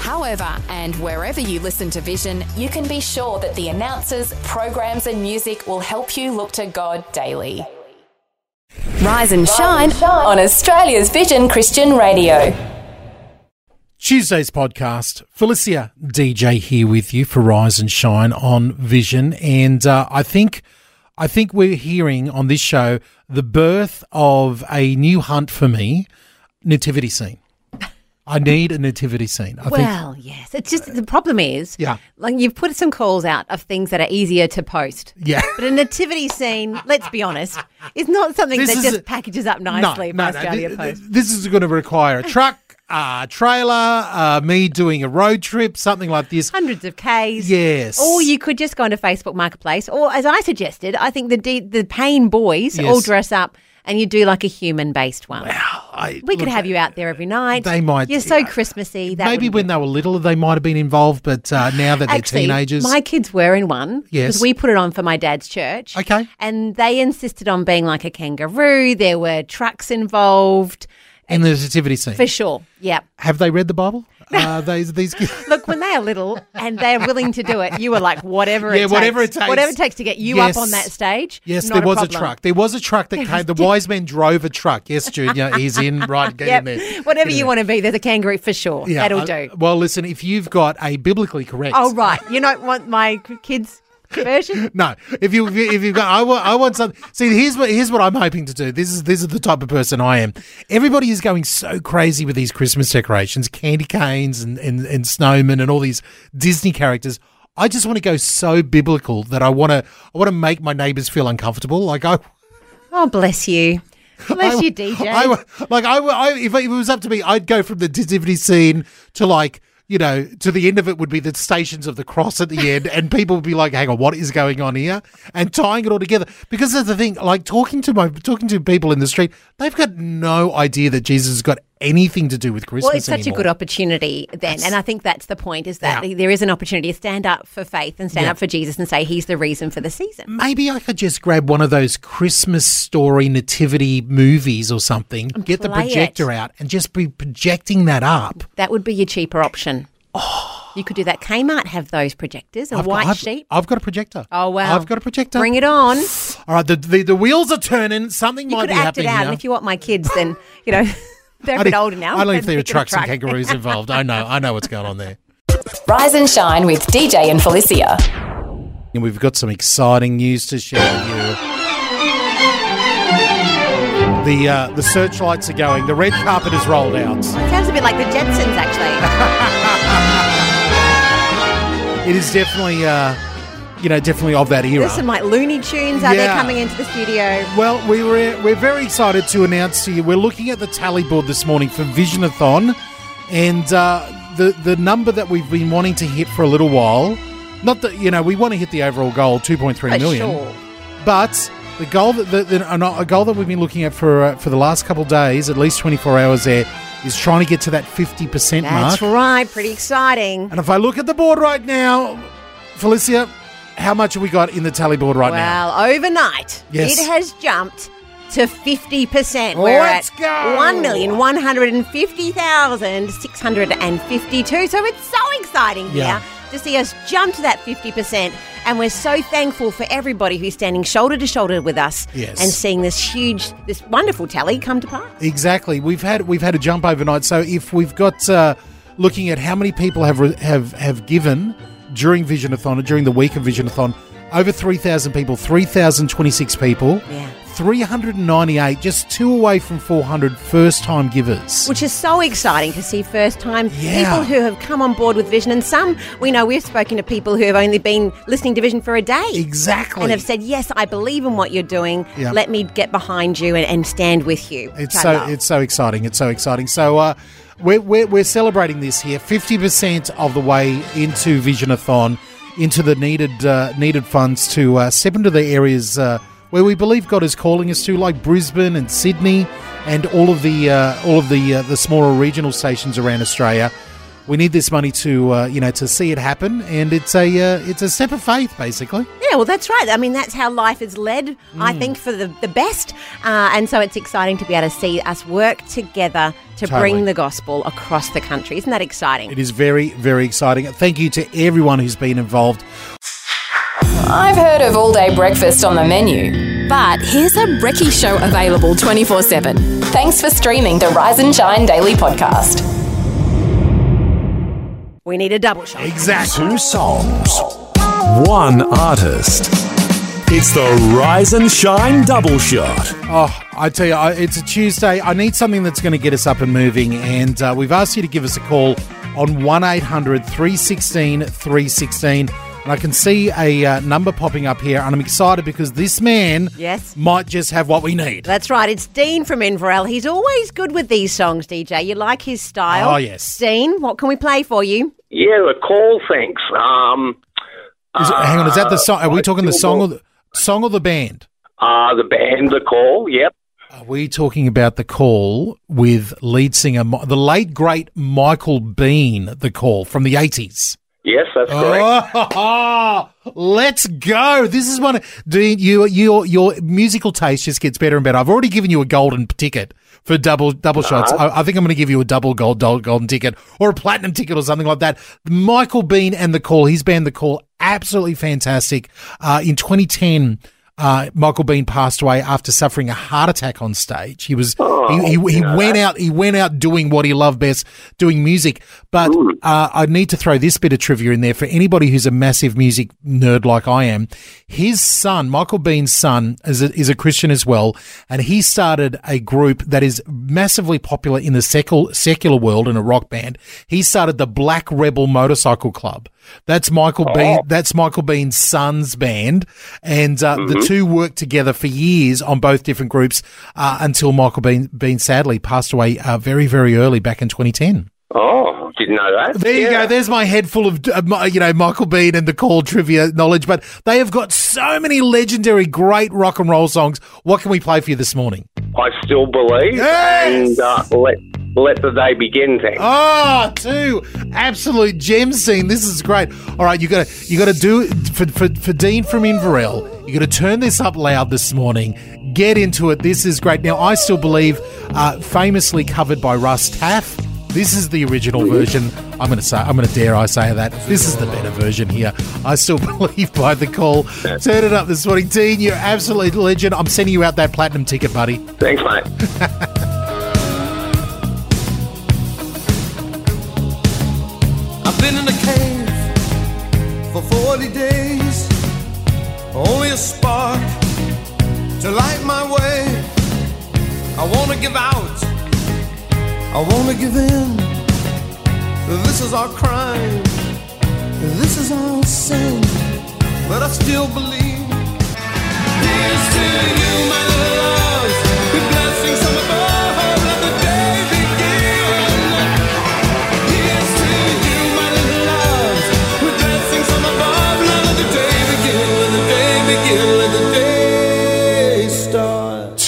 However, and wherever you listen to Vision, you can be sure that the announcers, programs, and music will help you look to God daily. Rise and shine on Australia's Vision Christian Radio. Tuesday's podcast, Felicia DJ here with you for Rise and Shine on Vision, and uh, I think I think we're hearing on this show the birth of a new hunt for me, nativity scene. I need a nativity scene. I think Well, yes. It's just the problem is, Yeah. like you've put some calls out of things that are easier to post. Yeah. But a nativity scene, let's be honest, is not something This that just a- packages up nicely by Australia Th- Post. This is going to require a truck, a trailer, uh, me doing a road trip, something like this. Hundreds of Ks. Yes. Or you could just go into Facebook Marketplace, or as I suggested, I think the D- the Pain Boys Yes. all dress up and you do like a human based one. I- We could look, have you out there every night. They might- You're so Christmassy. That Maybe when they were little, they might have been involved, but uh, now that they're teenagers, my kids were in one. Yes. Because we put it on for my dad's church. Okay. And they insisted on being like a kangaroo. There were trucks involved. in the nativity scene, For sure. Yep. have they read the Bible? Uh, these these. Look, when they are little and they're willing to do it, you were like, whatever Yeah, it takes. whatever it takes. Whatever it takes to get you Yes. up on that stage. Yes, there was a, truck. There was a truck that came. The wise men drove a truck. Yes, Junior, he's in. Right, get Yep. in there. Whatever Get you want to be, there's a kangaroo for sure. Yeah, That'll I- do. Well, listen, if you've got a biblically correct. Oh, right. You don't want my kids' version? No, if you if, you, if you've got, I want, I want something. See, here's what here's what I'm hoping to do. This is this is the type of person I am. Everybody is going so crazy with these Christmas decorations, candy canes, and and, and snowmen, and all these Disney characters. I just want to go so biblical that I want to I want to make my neighbors feel uncomfortable. Like I. Oh, bless you. Bless I- you, DJ. I, like I, I if it was up to me, I'd go from the nativity scene to like you know to the end of it would be the stations of the cross at the end, and people would be like, "Hang on, what is going on here?" And tying it all together because that's the thing. Like talking to my talking to people in the street, they've got no idea that Jesus has got anything to do with Christmas. Well, it's such a good opportunity then, and I think that's the point: is that there is an opportunity to stand up for faith and stand Yeah. up for Jesus and say He's the reason for the season. Maybe I could just grab one of those Christmas story nativity movies or something, get the play it. projector out, and just be projecting that up. That would be your cheaper option. Oh. You could do that. Kmart have those projectors, a I've got- white I've, sheet. I've got a projector. Oh wow! I've got a projector. Bring it on. All right, the, the the wheels are turning. Something You might could be act it out, and if you want my kids, then you know they're a I bit older now. I don't know if there are pick up a trucks and kangaroos involved. I know. I know what's going on there. Rise and shine with DJ and Felicia. And we've got some exciting news to share with you. The uh, the searchlights are going. The red carpet is rolled out. It sounds a bit like the Jetsons, actually. It is definitely, uh, you know, definitely of that era. There's some like Looney Tunes are there coming into the studio. Well, we were we're very excited to announce to you we're looking at the tally board this morning for Visionathon, and uh, the the number that we've been wanting to hit for a little while. Not that you know we want to hit the overall goal, two point three million, sure. but the goal that the, the, a goal that we've been looking at for uh, for the last couple of days, at least twenty four hours there, is trying to get to that fifty percent mark. That's right. Pretty exciting. And if I look at the board right now, Felicia, how much have we got in the tally board right now? Well, overnight, Yes. it has jumped to 50%. Oh, We're let's at go. 1,150,652. So it's so exciting Yeah. here to see us jump to that 50%. And we're so thankful for everybody who's standing shoulder to shoulder with us Yes. and seeing this huge, this wonderful tally come to pass. Exactly. We've had we've had a jump overnight. So if we've got uh, looking at how many people have re- have have given during Visionathon during the week of Visionathon, over three thousand people, three thousand twenty six people, Yeah. three hundred and ninety eight, just two away from 400 first time givers. Which is so exciting to see first time Yeah. people who have come on board with Vision. And some, we know we've spoken to people who have only been listening to Vision for a day. exactly. and have said, "Yes, I believe in what you're doing. Yeah. Let me get behind you and, and stand with you." It's so it's so exciting. It's so exciting. So uh, we're, we're we're celebrating this here. Fifty percent of the way into Visionathon, into the needed uh, needed funds to uh, step into the areas uh, where we believe God is calling us to, like Brisbane and Sydney, and all of the uh, all of the uh, the smaller regional stations around Australia. We need this money to uh, you know to see it happen, and it's a uh, it's a step of faith, basically. Yeah, well, that's right. I mean, that's how life is led, I think, for the, the best. Uh, and so it's exciting to be able to see us work together to Totally. bring the gospel across the country. Isn't that exciting? It is very very exciting. Thank you to everyone who's been involved. I've heard of all day breakfast on the menu, but here's a Brekkie show available 24 7. Thanks for streaming the Rise and Shine Daily podcast. We need a double shot. Exactly. Two songs, one artist. It's the Rise and Shine Double Shot. Oh, I tell you, it's a Tuesday. I need something that's going to get us up and moving, and uh, we've asked you to give us a call on 1 800 316 316. And I can see a uh, number popping up here, and I'm excited because this man Yes. might just have what we need. That's right. It's Dean from Inverell. He's always good with these songs, DJ. You like his style? Oh, yes. Dean, what can we play for you? Yeah, the call, thanks. Um, Is it- hang on, is that the song? Are we I talking the song or the song or the band? uh, the band, the call, yep. Are we talking about the call with lead singer, the late great Michael Been, the call from the 80s? Yes, that's correct. Oh, let's go! This is one. Dean, you, your your musical taste just gets better and better. I've already given you a golden ticket for double double shots. I, I think I'm going to give you a double gold, gold golden ticket or a platinum ticket or something like that. Michael Been and the Call. His band, the Call, absolutely fantastic. Uh, in 2010. Uh, Michael Been passed away after suffering a heart attack on stage. He was he, he, he went out he went out doing what he loved best, doing music. But uh, I need to throw this bit of trivia in there for anybody who's a massive music nerd like I am. His son, Michael Been's son, is a, is a Christian as well, and he started a group that is massively popular in the secular secular world in a rock band. He started the Black Rebel Motorcycle Club. That's Michael Been. That's Michael Been's son's band, and uh, the two worked together for years on both different groups uh, until Michael Been, Been sadly passed away uh, very, very early back in 2010. Oh, didn't know that. There you go. There's my head full of uh, you know Michael Been and the Call trivia knowledge, but they have got so many legendary, great rock and roll songs. What can we play for you this morning? I still believe. Yes! And uh, let, let the day begin, thanks. Ah, two absolute gem scene. This is great. All right, you got to you got to do it for, for for Dean from Inverell. You got to turn this up loud this morning. Get into it. This is great. Now, I still believe, uh, famously covered by Russ Taff. This is the original version. I'm going to say, I'm going to dare I say that. This is the better version here. I still believe by the call. Turn it up this morning, Dean. You're absolute legend. I'm sending you out that platinum ticket, buddy. Thanks, mate. been in a cave for 40 days. Only a spark to light my way. I wanna give out. I wanna give in. This is our crime. This is our sin. But I still believe. Here's to you, my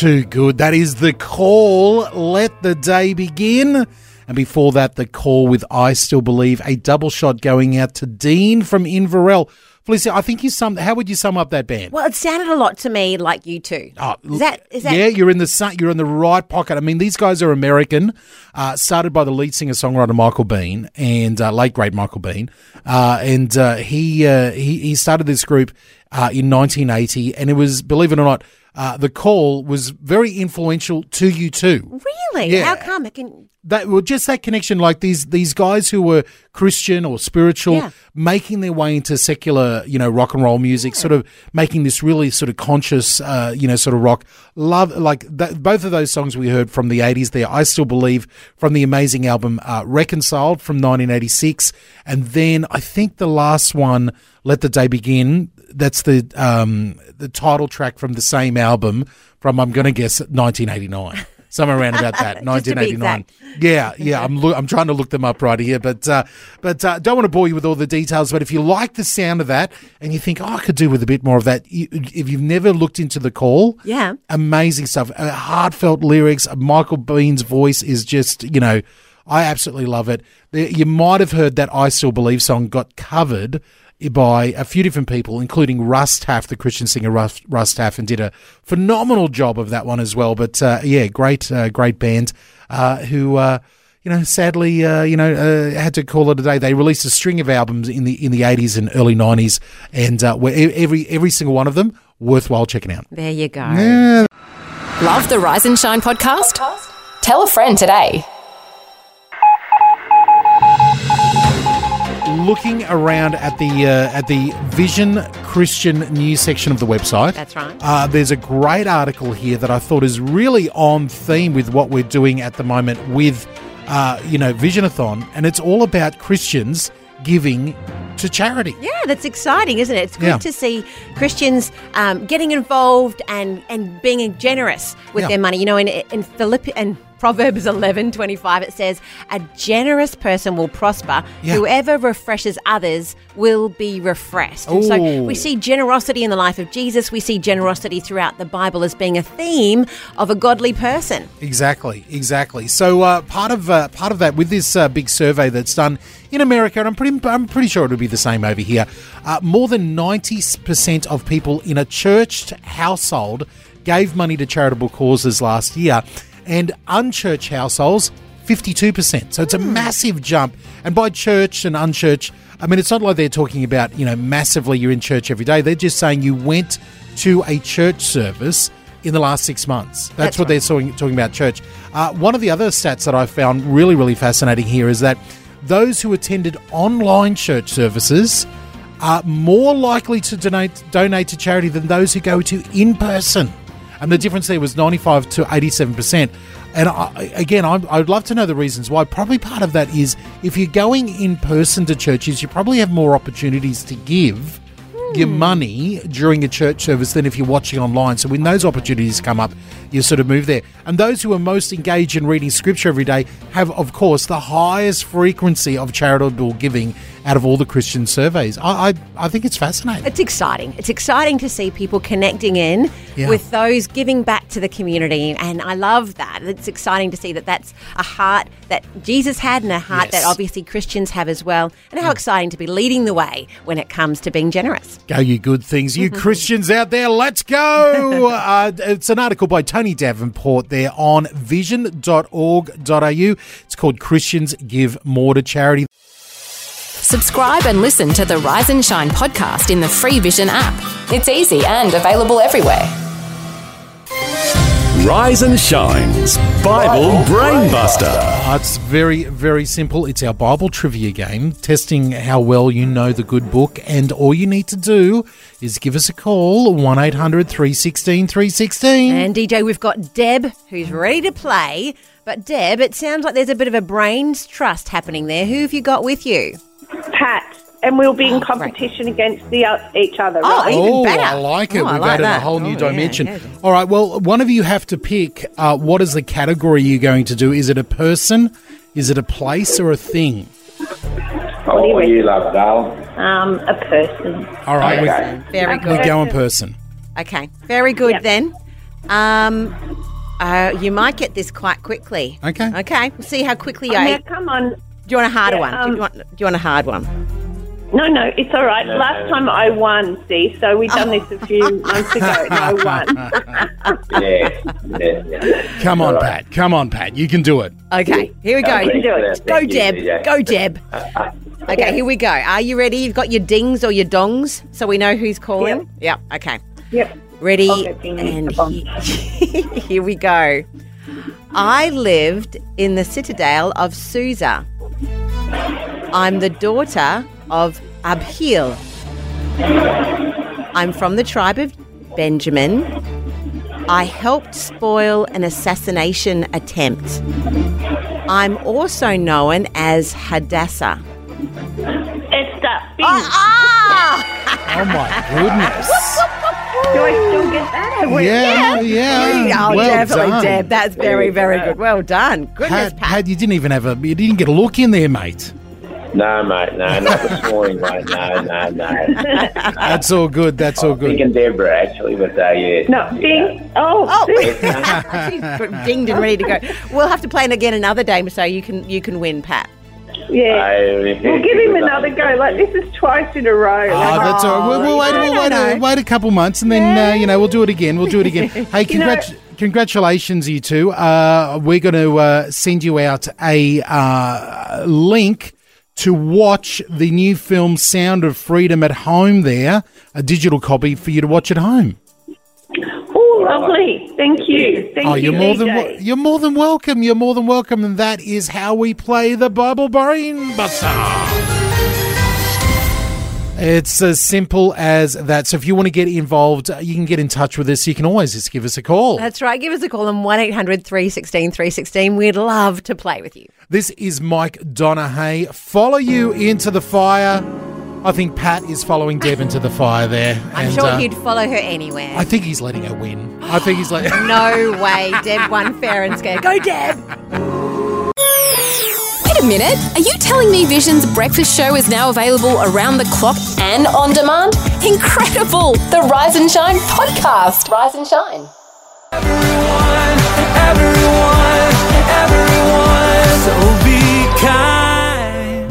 Too good. That is the call. Let the day begin. And before that, the call with I Still Believe, a double shot going out to Dean from Inverell. Felicia, I think you sum. How would you sum up that band? Well, it sounded a lot to me like you two. Oh, is that is that yeah, you're in the you're in the right pocket. I mean, these guys are American, uh, started by the lead singer songwriter Michael Been and uh, late great Michael Been, uh, and uh, he, uh, he he started this group uh, in 1980, and it was believe it or not, uh, the call was very influential to U2. really? Yeah. How come it can? That well, just that connection, like these these guys who were Christian or spiritual, Yeah. making their way into secular, you know, rock and roll music, sort of making this really sort of conscious, uh, you know, sort of rock. Love like that, both of those songs we heard from the '80s. There, I still believe from the amazing album uh, Reconciled from 1986, and then I think the last one, Let the Day Begin. That's the um, the title track from the same album from I'm going to guess 1989. somewhere around about that, Just to be 1989. Yeah, yeah. I'm loo- I'm trying to look them up right here, but uh, but uh, don't want to bore you with all the details. But if you like the sound of that and you think, oh, I could do with a bit more of that, you, if you've never looked into the call, Yeah. amazing stuff. Uh, heartfelt lyrics. Michael Been's voice is just, you know, I absolutely love it. You might have heard that I Still Believe song got covered by a few different people, including Russ Taff, the Christian singer Russ, Russ Taff, and did a phenomenal job of that one as well. But uh, yeah, great, uh, great band uh, who. Uh, you know, sadly, uh, you know, uh, had to call it a day. They released a string of albums in the in the eighties and early nineties, and where every every single one of them worthwhile checking out. There you go. Love the Rise and Shine podcast? Tell a friend today. Looking around at the uh, at the Vision Christian news section of the website. That's right. Uh, there's a great article here that I thought is really on theme with what we're doing at the moment with, uh, you know, Visionathon, and it's all about Christians giving to charity. Yeah, that's exciting, isn't it? It's good Yeah. to see Christians um, getting involved and, and being generous with Yeah. their money. You know, in in Philippi and Proverbs eleven twenty five, it says, "A generous person will prosper. Yeah. Whoever refreshes others will be refreshed." And so we see generosity in the life of Jesus. We see generosity throughout the Bible as being a theme of a godly person. Exactly, exactly. So uh, part of uh, part of that with this uh, big survey that's done in America, and I'm pretty I'm pretty sure it'll be the same over here. Uh, more than ninety percent of people in a church household gave money to charitable causes last year, and unchurched households. 52%. So it's a massive jump. And by church and unchurched, I mean, it's not like they're talking about, you know, massively you're in church every day. They're just saying you went to a church service in the last six months. That's, That's what they're talking, talking about church. Uh, one of the other stats that I found really, really fascinating here is that those who attended online church services are more likely to donate donate to charity than those who go to in person. And the difference there was 95 to 87%. And I, again, I, I'd love to know the reasons why. Probably part of that is if you're going in person to churches, you probably have more opportunities to give your hmm. money during a church service than if you're watching online. So when those opportunities come up, you sort of move there. And those who are most engaged in reading scripture every day have, of course, the highest frequency of charitable giving out of all the Christian surveys. I, I, I think it's fascinating. It's exciting. It's exciting to see people connecting in Yeah. with those giving back to the community. And I love that. It's exciting to see that that's a heart that Jesus had and a heart Yes. that obviously Christians have as well. And how exciting to be leading the way when it comes to being generous. Go, you good things. You Christians out there, let's go. uh, it's an article by Tony Davenport there on vision.org.au. It's called Christians Give More to Charity. Subscribe and listen to the Rise and Shine podcast in the free Vision app. It's easy and available everywhere. Rise and Shine's Bible Brainbuster. Uh, it's very, very simple. It's our Bible trivia game, testing how well you know the good book. And all you need to do is give us a call, 1 800 316 316. And DJ, we've got Deb who's ready to play. But Deb, it sounds like there's a bit of a brains trust happening there. Who have you got with you? Pat, and we'll be in Oh, great. competition against the uh, each other. Oh, right? even oh, better. I like it. Oh, I We've like added a that. whole new Oh, yeah, dimension. yeah. All right. Well, one of you have to pick uh, what is the category you're going to do. Is it a person? Is it a place or a thing? What do you Oh, you love, darling. Um, a person. All right. Okay. Very We, we good. go in person. Okay, very good Yep. then. Um, uh, you might get this quite quickly. Okay. Okay, we'll see how quickly you. Oh, now, come on. Do you want a harder Yeah, one? do, um, you want, do you want a hard one? No, no, it's all right. Last time I won, see, so we've done this a few months ago, and I won. Yeah, yeah, yeah. Come on, All right. Pat. Come on, Pat. You can do it. Okay, here we go. Okay. do it. Go, Deb. Go, Deb. Okay, here we go. Are you ready? You've got your dings or your dongs, so we know who's calling. Yep. Okay. Yep. Ready? And he- here we go. I lived in the citadel of Susa. I'm the daughter of Abihail. I'm from the tribe of Benjamin. I helped spoil an assassination attempt. I'm also known as Hadassah. Esther, Bing. Ah! Oh my goodness. Do I still get that? I went, Yeah, yeah. Oh, well definitely, done. Deb. That's very, very good. Well done. Goodness, Pat, Pat. Pat, you didn't even have a, you didn't get a look in there, mate. No, mate, no, not this morning, mate. No, no, no. That's all good. That's all good. Thinking Deborah, actually, but uh, yeah. No, ding. Oh, Oh, see? She's dinged and ready to go. We'll have to play it again another day, so you can you can win, Pat. yeah. I- We'll give him another go. Like this is twice in a row. Oh, Like, that's all right. We'll, we'll wait, we'll no, wait, wait a couple months and then, uh, you know, we'll do it again. We'll do it again. Hey, You know- congratulations, you two. Uh, we're going to uh, send you out a uh, link to watch the new film Sound of Freedom at home there, a digital copy for you to watch at home. oh, lovely. Thank you. Thank Oh, you, you're more than DJ. wel- you're more than welcome. You're more than welcome, and that is how we play the Bible Brain Buster. It's as simple as that. So if you want to get involved, uh, you can get in touch with us. You can always just give us a call. That's right. Give us a call on 1 800 316 316. We'd love to play with you. This is Mike Donehey. Follow you into the fire. I think Pat is following Deb into the fire there. I'm and, sure uh, he'd follow her anywhere. I think he's letting her win. I think he's like. no way. Deb won fair and square. Go, Deb. Wait a minute. Are you telling me Vision's breakfast show is now available around the clock and on demand? Incredible! The Rise and Shine podcast. Rise and Shine. Everyone, everyone, everyone. So be kind.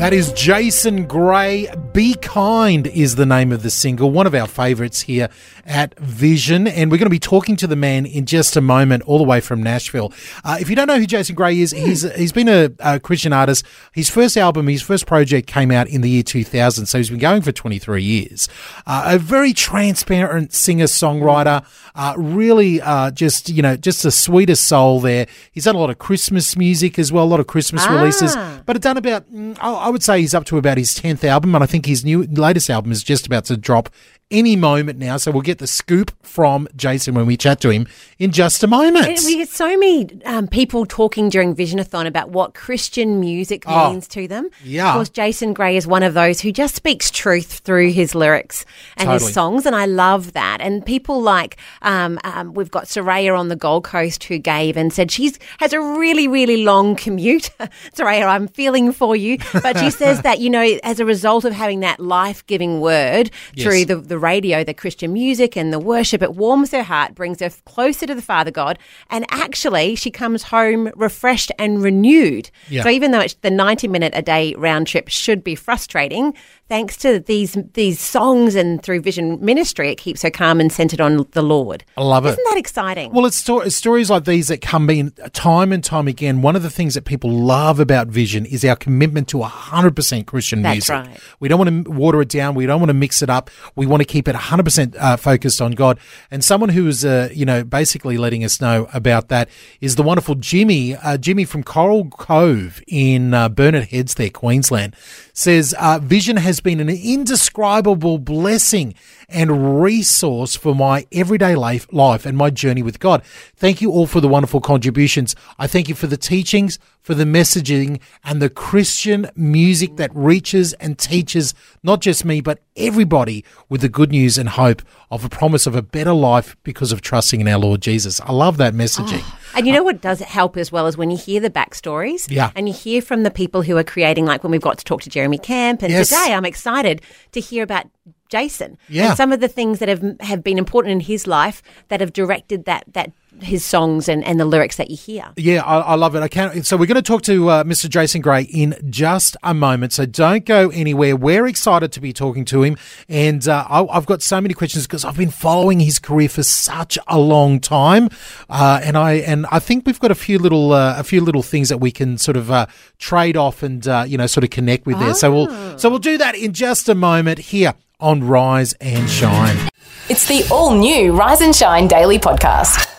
That is Jason Gray. Be Kind is the name of the single, one of our favourites here at Vision. And we're going to be talking to the man in just a moment, all the way from Nashville. Uh, if you don't know who Jason Gray is, he's he's been a, a Christian artist. His first album, his first project came out in the year 2000, so he's been going for 23 years. Uh, a very transparent singer songwriter, uh, really uh, just, you know, just the sweetest soul there. He's done a lot of Christmas music as well, a lot of Christmas releases, but it done about, mm, I I would say he's up to about his 10th album, and I think his new latest album is just about to drop any moment now. So we'll get the scoop from Jason when we chat to him in just a moment. And we get so many um, people talking during Visionathon about what Christian music Oh, means to them. yeah. Of course, Jason Gray is one of those who just speaks truth through his lyrics and Totally. his songs, and I love that. And people like um, um, we've got Soraya on the Gold Coast who gave and said she's has a really really long commute. Soraya, I'm feeling for you, but she says that you know as a result of having that life giving word Yes. through the the radio, the Christian music, and the worship. It warms her heart, brings her closer to the Father God, and actually she comes home refreshed and renewed. Yeah. So even though it's the 90 minute a day round trip should be frustrating, thanks to these these songs and through Vision Ministry, it keeps her calm and centered on the Lord. I love it. Isn't that exciting? Well, it's, sto- it's stories like these that come in time and time again. One of the things that people love about Vision is our commitment to 100% Christian That's music. right. We don't want to water it down. We don't want to mix it up. We want to keep it 100% uh, focused on God. And someone who is, uh, you know, basically letting us know about that is the wonderful Jimmy. Uh, Jimmy from Coral Cove in uh, Burnett Heads there, Queensland, says uh, Vision has been an indescribable blessing and resource for my everyday life, life and my journey with God. Thank you all for the wonderful contributions. I thank you for the teachings, for the messaging, and the Christian music that reaches and teaches not just me, but everybody with the good news and hope of a promise of a better life because of trusting in our Lord Jesus. I love that messaging. Ah, and you know what does help as well is when you hear the backstories Yeah. and you hear from the people who are creating, like when we've got to talk to Jeremy Camp. And Yes. today I'm excited to hear about Jason Yeah. and some of the things that have have been important in his life that have directed that that his songs and, and the lyrics that you hear. Yeah, I, I love it. I can't. So we're going to talk to uh, Mr. Jason Gray in just a moment. So don't go anywhere. We're excited to be talking to him, and uh, I, I've got so many questions because I've been following his career for such a long time, uh, and I and I think we've got a few little uh, a few little things that we can sort of uh, trade off and uh, you know sort of connect with there. So we'll so we'll do that in just a moment here on Rise and Shine. It's the all new Rise and Shine daily podcast.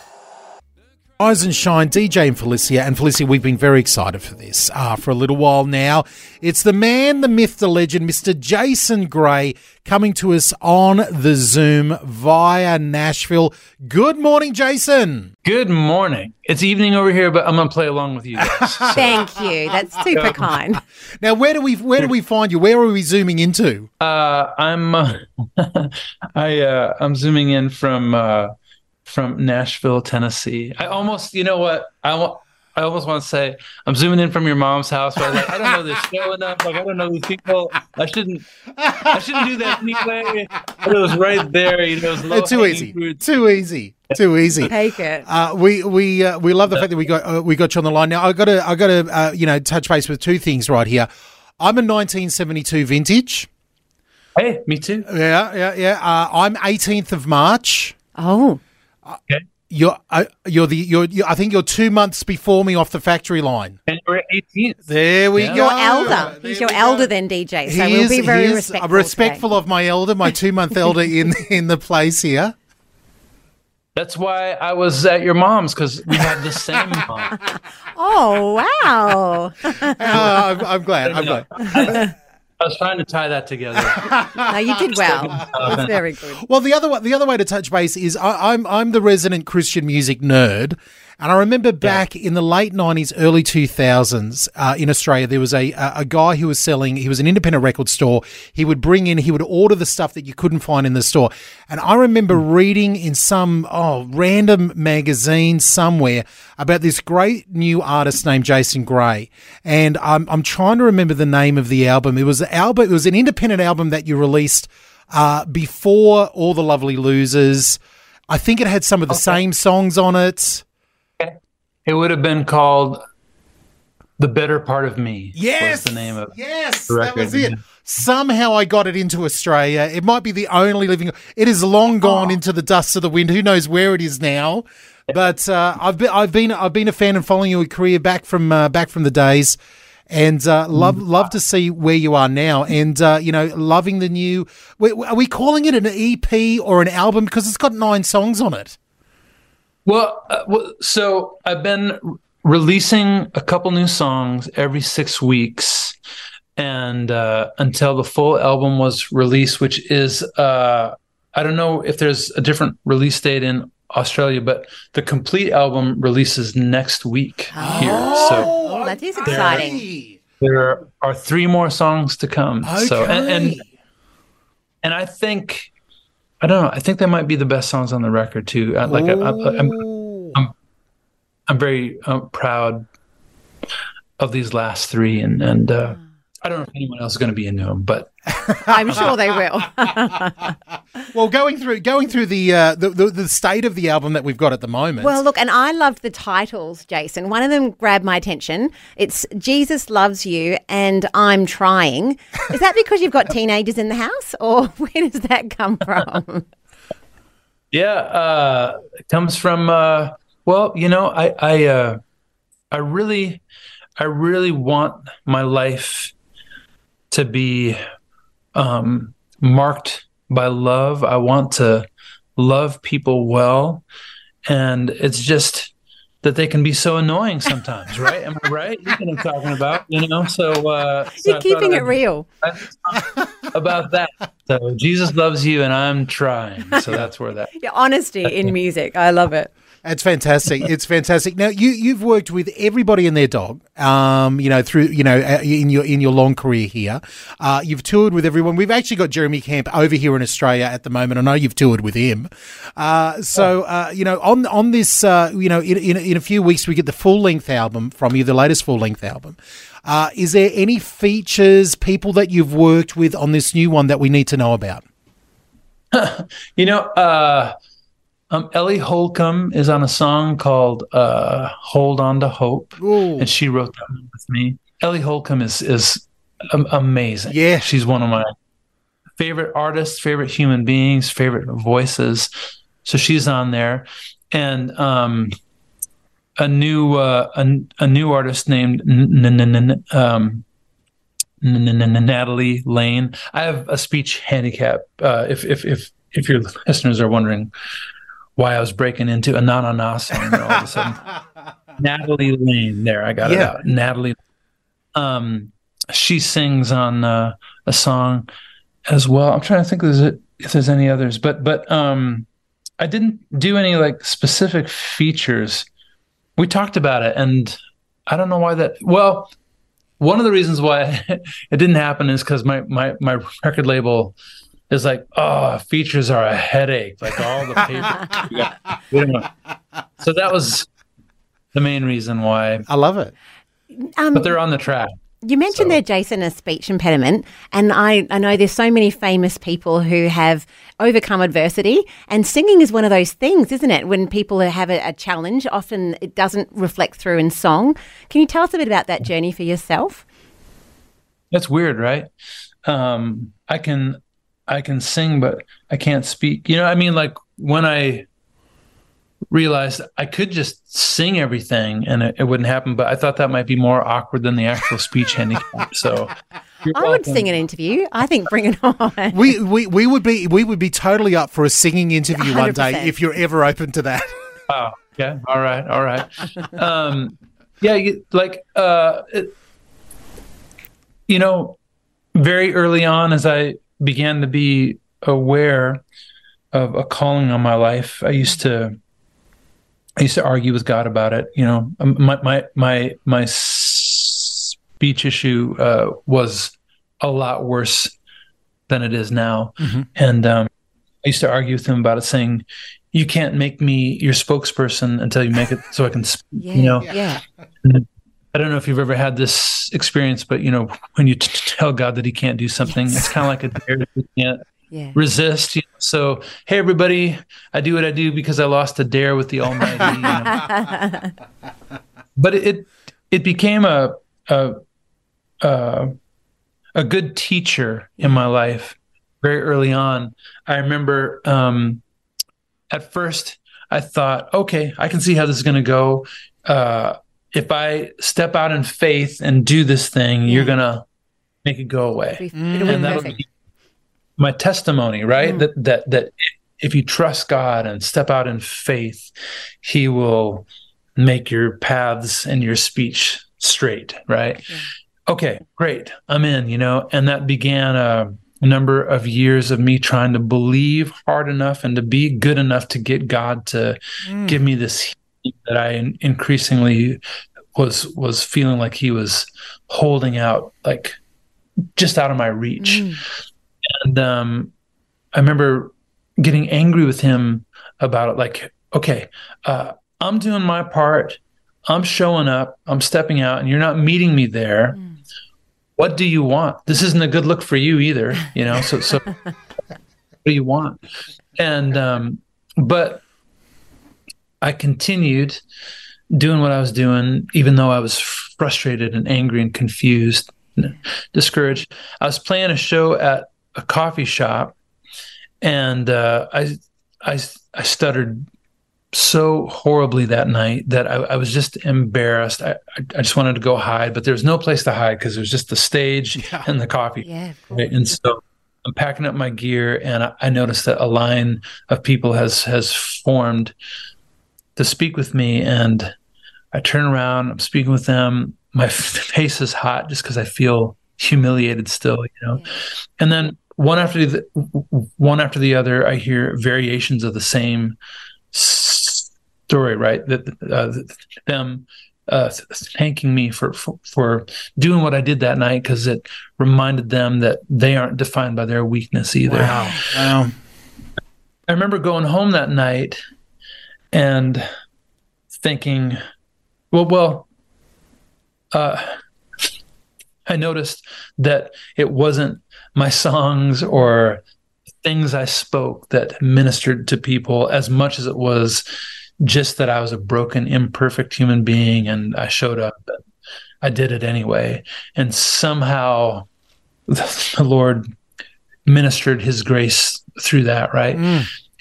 Rise and Shine, DJ and Felicia. And Felicia, we've been very excited for this uh, for a little while now. It's the man, the myth, the legend, Mr. Jason Gray, coming to us on the Zoom via Nashville. Good morning, Jason. Good morning. It's evening over here, but I'm gonna play along with you guys. So, Thank you. That's super kind. Now, where do we where do we find you? Where are we zooming into? uh, I'm uh, I uh, I'm zooming in from uh, from Nashville, Tennessee. I almost, you know what? I wa- I almost want to say I'm zooming in from your mom's house, but I, like, I don't know this show enough. Like I don't know these people. I shouldn't. I shouldn't do that anyway. But it was right there. You know, it was too easy. fruit. Too easy. Too easy. Take it. Uh, we we uh, we love the fact that we got uh, we got you on the line. Now I got to I got to uh, you know touch base with two things right here. I'm a 1972 vintage. Hey, me too. Yeah, yeah, yeah. Uh, I'm 18th of March. Oh, Okay. You're uh, you're the you're, you I think you're two months before me off the factory line. And we're 18th. There we Yeah. go. you're elder. There He's your elder go. than DJ, He so we'll is- be very respectful. I'm respectful of my elder, my two month elder in in the place here. That's why I was at your mom's because we had the same mom. Oh wow! Uh, I'm, I'm glad. I'm glad. I was trying to tie that together. no, you did well. That's very good. Well, the other way, the other way to touch base is I, I'm I'm the resident Christian music nerd, and I remember back in the late '90s, early 2000s uh, in Australia, there was a, a guy who was selling. He was an independent record store. He would bring in, he would order the stuff that you couldn't find in the store, and I remember reading in some oh random magazine somewhere about this great new artist named Jason Gray, and I'm I'm trying to remember the name of the album. It was the album. It was an independent album that you released uh, before all the lovely losers. I think it had some of the same songs on it. It would have been called "The Better Part of Me." Yes, the name of yes, that was it. Somehow I got it into Australia. It might be the only living. It is long gone Oh. into the dust of the wind. Who knows where it is now? But uh, I've been I've been I've been a fan and following your career back from uh, back from the days, and uh, love Mm. love to see where you are now. And uh, you know, loving the new. Are we calling it an EP or an album because it's got nine songs on it? Well, uh, well, so I've been r- releasing a couple new songs every six weeks, and uh, until the full album was released, which is uh, I don't know if there's a different release date in Australia, but the complete album releases next week here. So Oh, that is exciting. Hey. there are three more songs to come. So and, Okay. and and I think I don't know. I think they might be the best songs on the record too. Uh, Like I, I, I'm Ooh. I'm very uh, proud of these last three, and and uh, I don't know if anyone else is going to be into them, but I'm sure they will. Well, going through going through the, uh, the the the state of the album that we've got at the moment. Well, look, and I loved the titles, Jason. One of them grabbed my attention. It's Jesus Loves You and I'm Trying. Is that because you've got teenagers in the house, or where does that come from? yeah, uh, it comes from uh, well, you know, I I uh, I really I really want my life to be um, marked by love. I want to love people well, and it's just that they can be so annoying sometimes, right? Am I right? You know what I'm talking about, you know. So uh, so You're keeping it I'd- real. about that. So Jesus loves you, and I'm trying. So that's where that. Your honesty in music. I love it. It's fantastic. It's fantastic. Now you you've worked with everybody and their dog. Um, you know through you know uh, in your in your long career here. Uh, you've toured with everyone. We've actually got Jeremy Camp over here in Australia at the moment. I know you've toured with him. Uh, so uh, you know on on this uh, you know in, in in a few weeks we get the full length album from you, the latest full length album. Uh, is there any features, people that you've worked with on this new one that we need to know about? You know, uh, um, Ellie Holcomb is on a song called uh, "Hold On to Hope," Ooh. and she wrote that one with me. Ellie Holcomb is is amazing. Yeah. she's one of my favorite artists, favorite human beings, favorite voices. So she's on there, and um, a new uh, a, a new artist named um, Natalie Layne. I have a speech handicap. Uh, if if if if your listeners are wondering why I was breaking into a na na na song. all of a sudden, Natalie Layne. There, I got it Yeah. out. Natalie. Um, she sings on uh, a song as well. I'm trying to think if there's, if there's any others, but but um, I didn't do any like specific features. We talked about it, and I don't know why that. Well, one of the reasons why it didn't happen is because my my my record label is like, oh, features are a headache. Like all the paper. we got- we don't know. So that was the main reason why. I love it. Um, But they're on the track. You mentioned there, Jason, a speech impediment, and I, I know there's so many famous people who have overcome adversity, and singing is one of those things, isn't it? When people have a, a challenge, often it doesn't reflect through in song. Can you tell us a bit about that journey for yourself? That's weird, right? Um, I can I can sing, but I can't speak. You know, I mean, like when I realized I could just sing everything and it, it wouldn't happen, but I thought that might be more awkward than the actual speech handicap. So you're I would sing an interview. I think bring it on. We, we we would be we would be totally up for a singing interview one day if you're ever open to that. Oh, yeah, All right. All right. Um, yeah, you, like, uh, it, you know, very early on, as I began to be aware of a calling on my life, I used to, I used to argue with God about it. You know, Um, my my my my speech issue uh, was a lot worse than it is now, and um, I used to argue with him about it, saying, "You can't make me your spokesperson until you make it so I can." Sp-, Yeah, You know, yeah. I don't know if you've ever had this experience, but you know, when you t- tell God that He can't do something, it's kind of like a dare that He can't Yeah. resist. You know? So, hey, everybody, I do what I do because I lost a dare with the Almighty. you know? but it it became a a a, a good teacher in my life very early on. I remember um, at first I thought, okay, I can see how this is going to go. Uh, if I step out in faith and do this thing, you're mm. gonna make it go away. It'll be- mm. it'll be and that'll be my testimony right? Mm. That that that if you trust god and step out in faith he will make your paths and your speech straight right? Okay great. I'm in you know? And that began a, a number of years of me trying to believe hard enough and to be good enough to get god to give me this healing that i increasingly was was feeling like he was holding out like just out of my reach and um, I remember getting angry with him about it. Like, okay, uh, I'm doing my part. I'm showing up. I'm stepping out, and you're not meeting me there. What do you want? This isn't a good look for you either. You know. So, so what do you want? And um, but I continued doing what I was doing, even though I was frustrated and angry and confused, and discouraged. I was playing a show at a coffee shop, and uh, I, I, I stuttered so horribly that night that I, I was just embarrassed. I, I, just wanted to go hide, but there was no place to hide because there was just the stage and the coffee. Yeah. Right? And so I'm packing up my gear, and I, I noticed that a line of people has has formed to speak with me, and I turn around. I'm speaking with them. My face is hot just because I feel humiliated still, you know. And then one after the one after the other, I hear variations of the same story. Right, that uh, them uh, thanking me for, for for doing what I did that night because it reminded them that they aren't defined by their weakness either. Wow. Wow. I remember going home that night and thinking, well, well, uh, I noticed that it wasn't my songs or things I spoke that ministered to people as much as it was just that I was a broken, imperfect human being and I showed up. And I did it anyway. And somehow the Lord ministered his grace through that, right?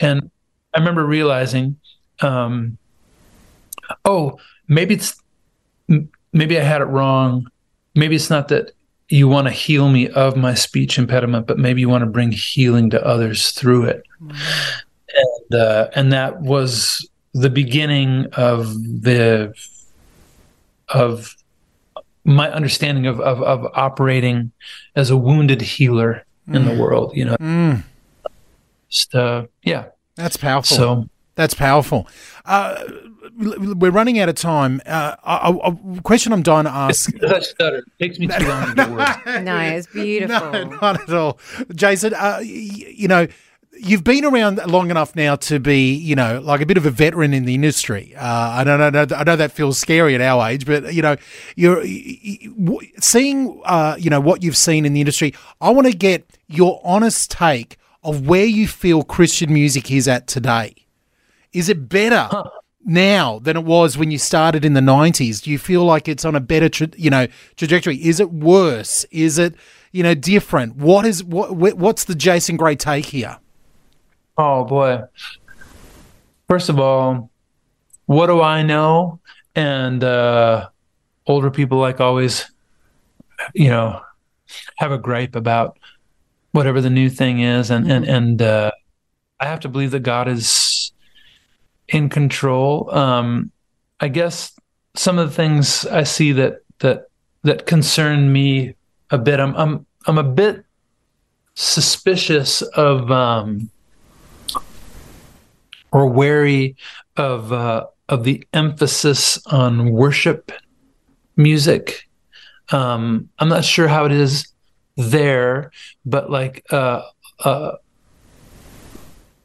And I remember realizing, um, oh, maybe it's maybe I had it wrong. Maybe it's not that you want to heal me of my speech impediment, but maybe you want to bring healing to others through it. And uh, and that was the beginning of the of my understanding of of, of operating as a wounded healer in the world. You know, Mm, just uh, yeah. that's powerful. So That's powerful. Uh, we're running out of time. Uh, a, a- a question I'm dying to ask. I stutter. It takes me too long to get words. No, it's beautiful. No, not at all. Jason, uh, you know, you've been around long enough now to be, you know, like a bit of a veteran in the industry. Uh, I don't know. I know that feels scary at our age, but you know, you're y- y- w- seeing, uh, you know, what you've seen in the industry. I want to get your honest take of where you feel Christian music is at today. Is it better? Now than it was when you started in the '90s. Do you feel like it's on a better, tra- you know, trajectory? Is it worse? Is it, you know, different? What is what? What's the Jason Gray take here? Oh boy. First of all, what do I know? And uh older people like always, you know, have a gripe about whatever the new thing is and and and uh I have to believe that God is in control. Um I guess some of the things I see that that that concern me a bit. I'm I'm I'm a bit suspicious of um or wary of uh, of the emphasis on worship music. Um, I'm not sure how it is there, but like uh, uh,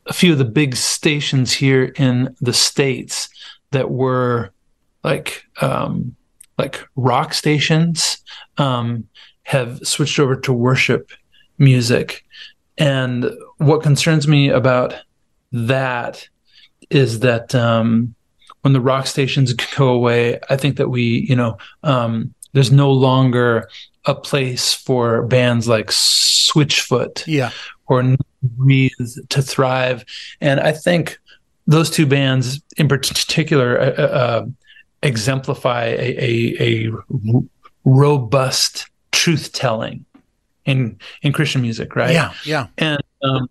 a few of the big stations here in the states that were like um, like rock stations um, have switched over to worship music, and what concerns me about that is that um, when the rock stations go away, I think that we, you know, um, there's no longer a place for bands like Switchfoot Yeah, or Breathe to thrive. And I think those two bands in particular uh, uh, exemplify a, a, a robust truth telling in in Christian music, right? yeah, yeah. and um,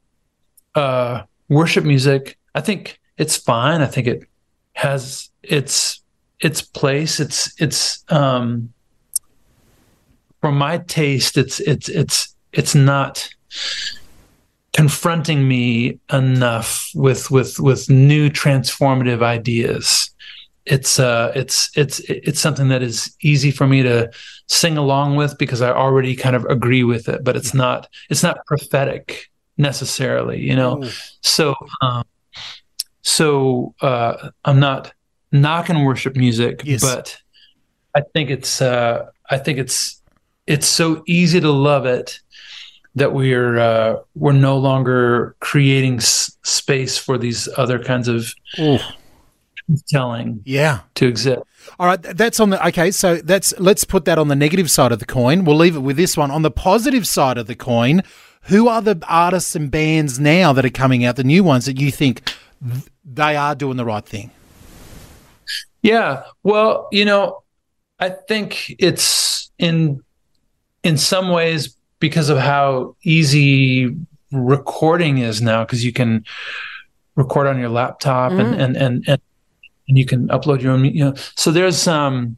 uh, worship music i think it's fine i think it has its its place it's it's um for my taste it's it's it's it's not confronting me enough with with with new transformative ideas. It's uh it's it's it's something that is easy for me to sing along with because i already kind of agree with it but it's not it's not prophetic necessarily you know? So um so uh i'm not knocking worship music Yes. but i think it's uh i think it's it's so easy to love it that we're uh we're no longer creating s- space for these other kinds of Ooh. telling Yeah. to exist All right, that's on the okay. So that's let's put that on the negative side of the coin. We'll leave it with this one on the positive side of the coin. Who are the artists and bands now that are coming out, the new ones that you think th- they are doing the right thing? Yeah. Well, you know, I think it's in in some ways because of how easy recording is now because you can record on your laptop and, and and and and you can upload your own you know. So there's um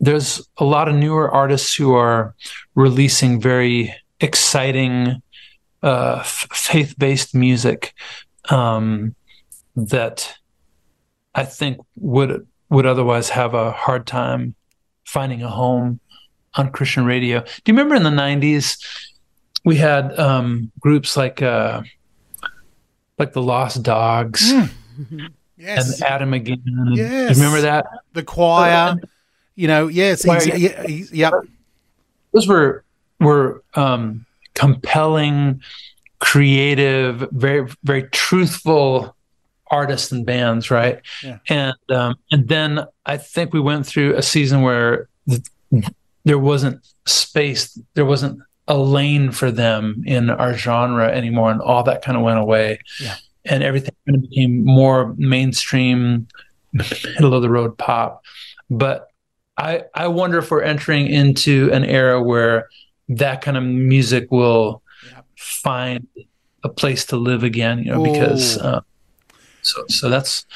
there's a lot of newer artists who are releasing very exciting uh f- faith-based music um that I think would would otherwise have a hard time finding a home on Christian radio. Do you remember in the '90s we had um, groups like uh, like the Lost Dogs Yes, and Adam Again? and- Yes. you remember that? the choir. You know, yes, Choir, he's- yeah, he's- yep. Those were were um, compelling, creative, very very truthful artists and bands, right? Yeah. And um, and then I think we went through a season where th- there wasn't space, there wasn't a lane for them in our genre anymore, and all that kind of went away. Yeah. And everything kind of became more mainstream, middle of the road pop. But I I wonder if we're entering into an era where that kind of music will find a place to live again. You know, because uh, so so that's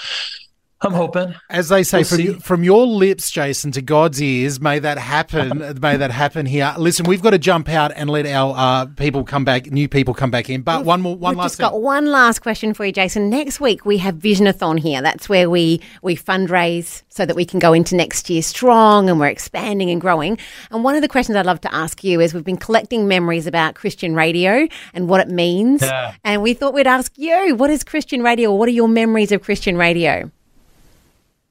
I'm hoping. As they say, We'll from, you- from your lips, Jason, to God's ears, may that happen. may that happen here. Listen, we've got to jump out and let our uh, people come back, new people come back in. But one more, one We've last just got thing. one last question for you, Jason. Next week we have Visionathon here. That's where we we fundraise so that we can go into next year strong and we're expanding and growing. And one of the questions I'd love to ask you is we've been collecting memories about Christian radio and what it means. Yeah. And we thought we'd ask you, what is Christian radio? What are your memories of Christian radio?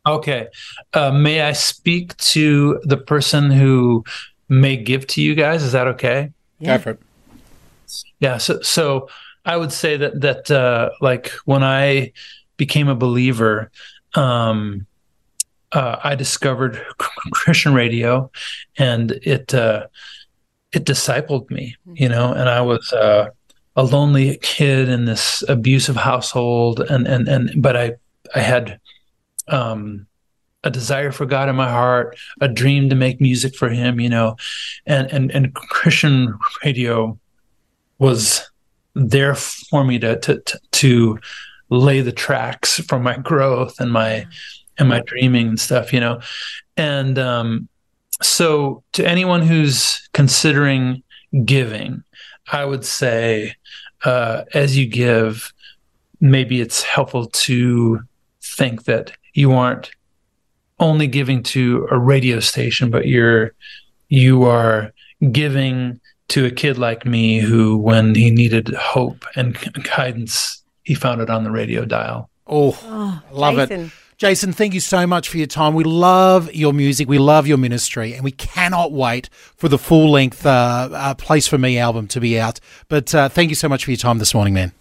Okay. Uh, may I speak to the person who may give to you guys? Is that okay? For it. Yeah. So, so I would say that that uh, like when I became a believer, um, uh, I discovered Christian radio, and it uh, it discipled me. You know, and I was uh, a lonely kid in this abusive household, and and and but I I had um, a desire for God in my heart, a dream to make music for Him. You know, and and and Christian radio was there for me to to to, lay the tracks for my growth and my and my dreaming and stuff you know and um so to anyone who's considering giving i would say uh as you give maybe it's helpful to think that you aren't only giving to a radio station but you're you are giving to a kid like me who when he needed hope and guidance he found it on the radio dial Oh, love it. Jason. Jason, thank you so much for your time. We love your music. We love your ministry. And we cannot wait for the full length uh, uh, Place for Me album to be out. But uh, thank you so much for your time this morning, man.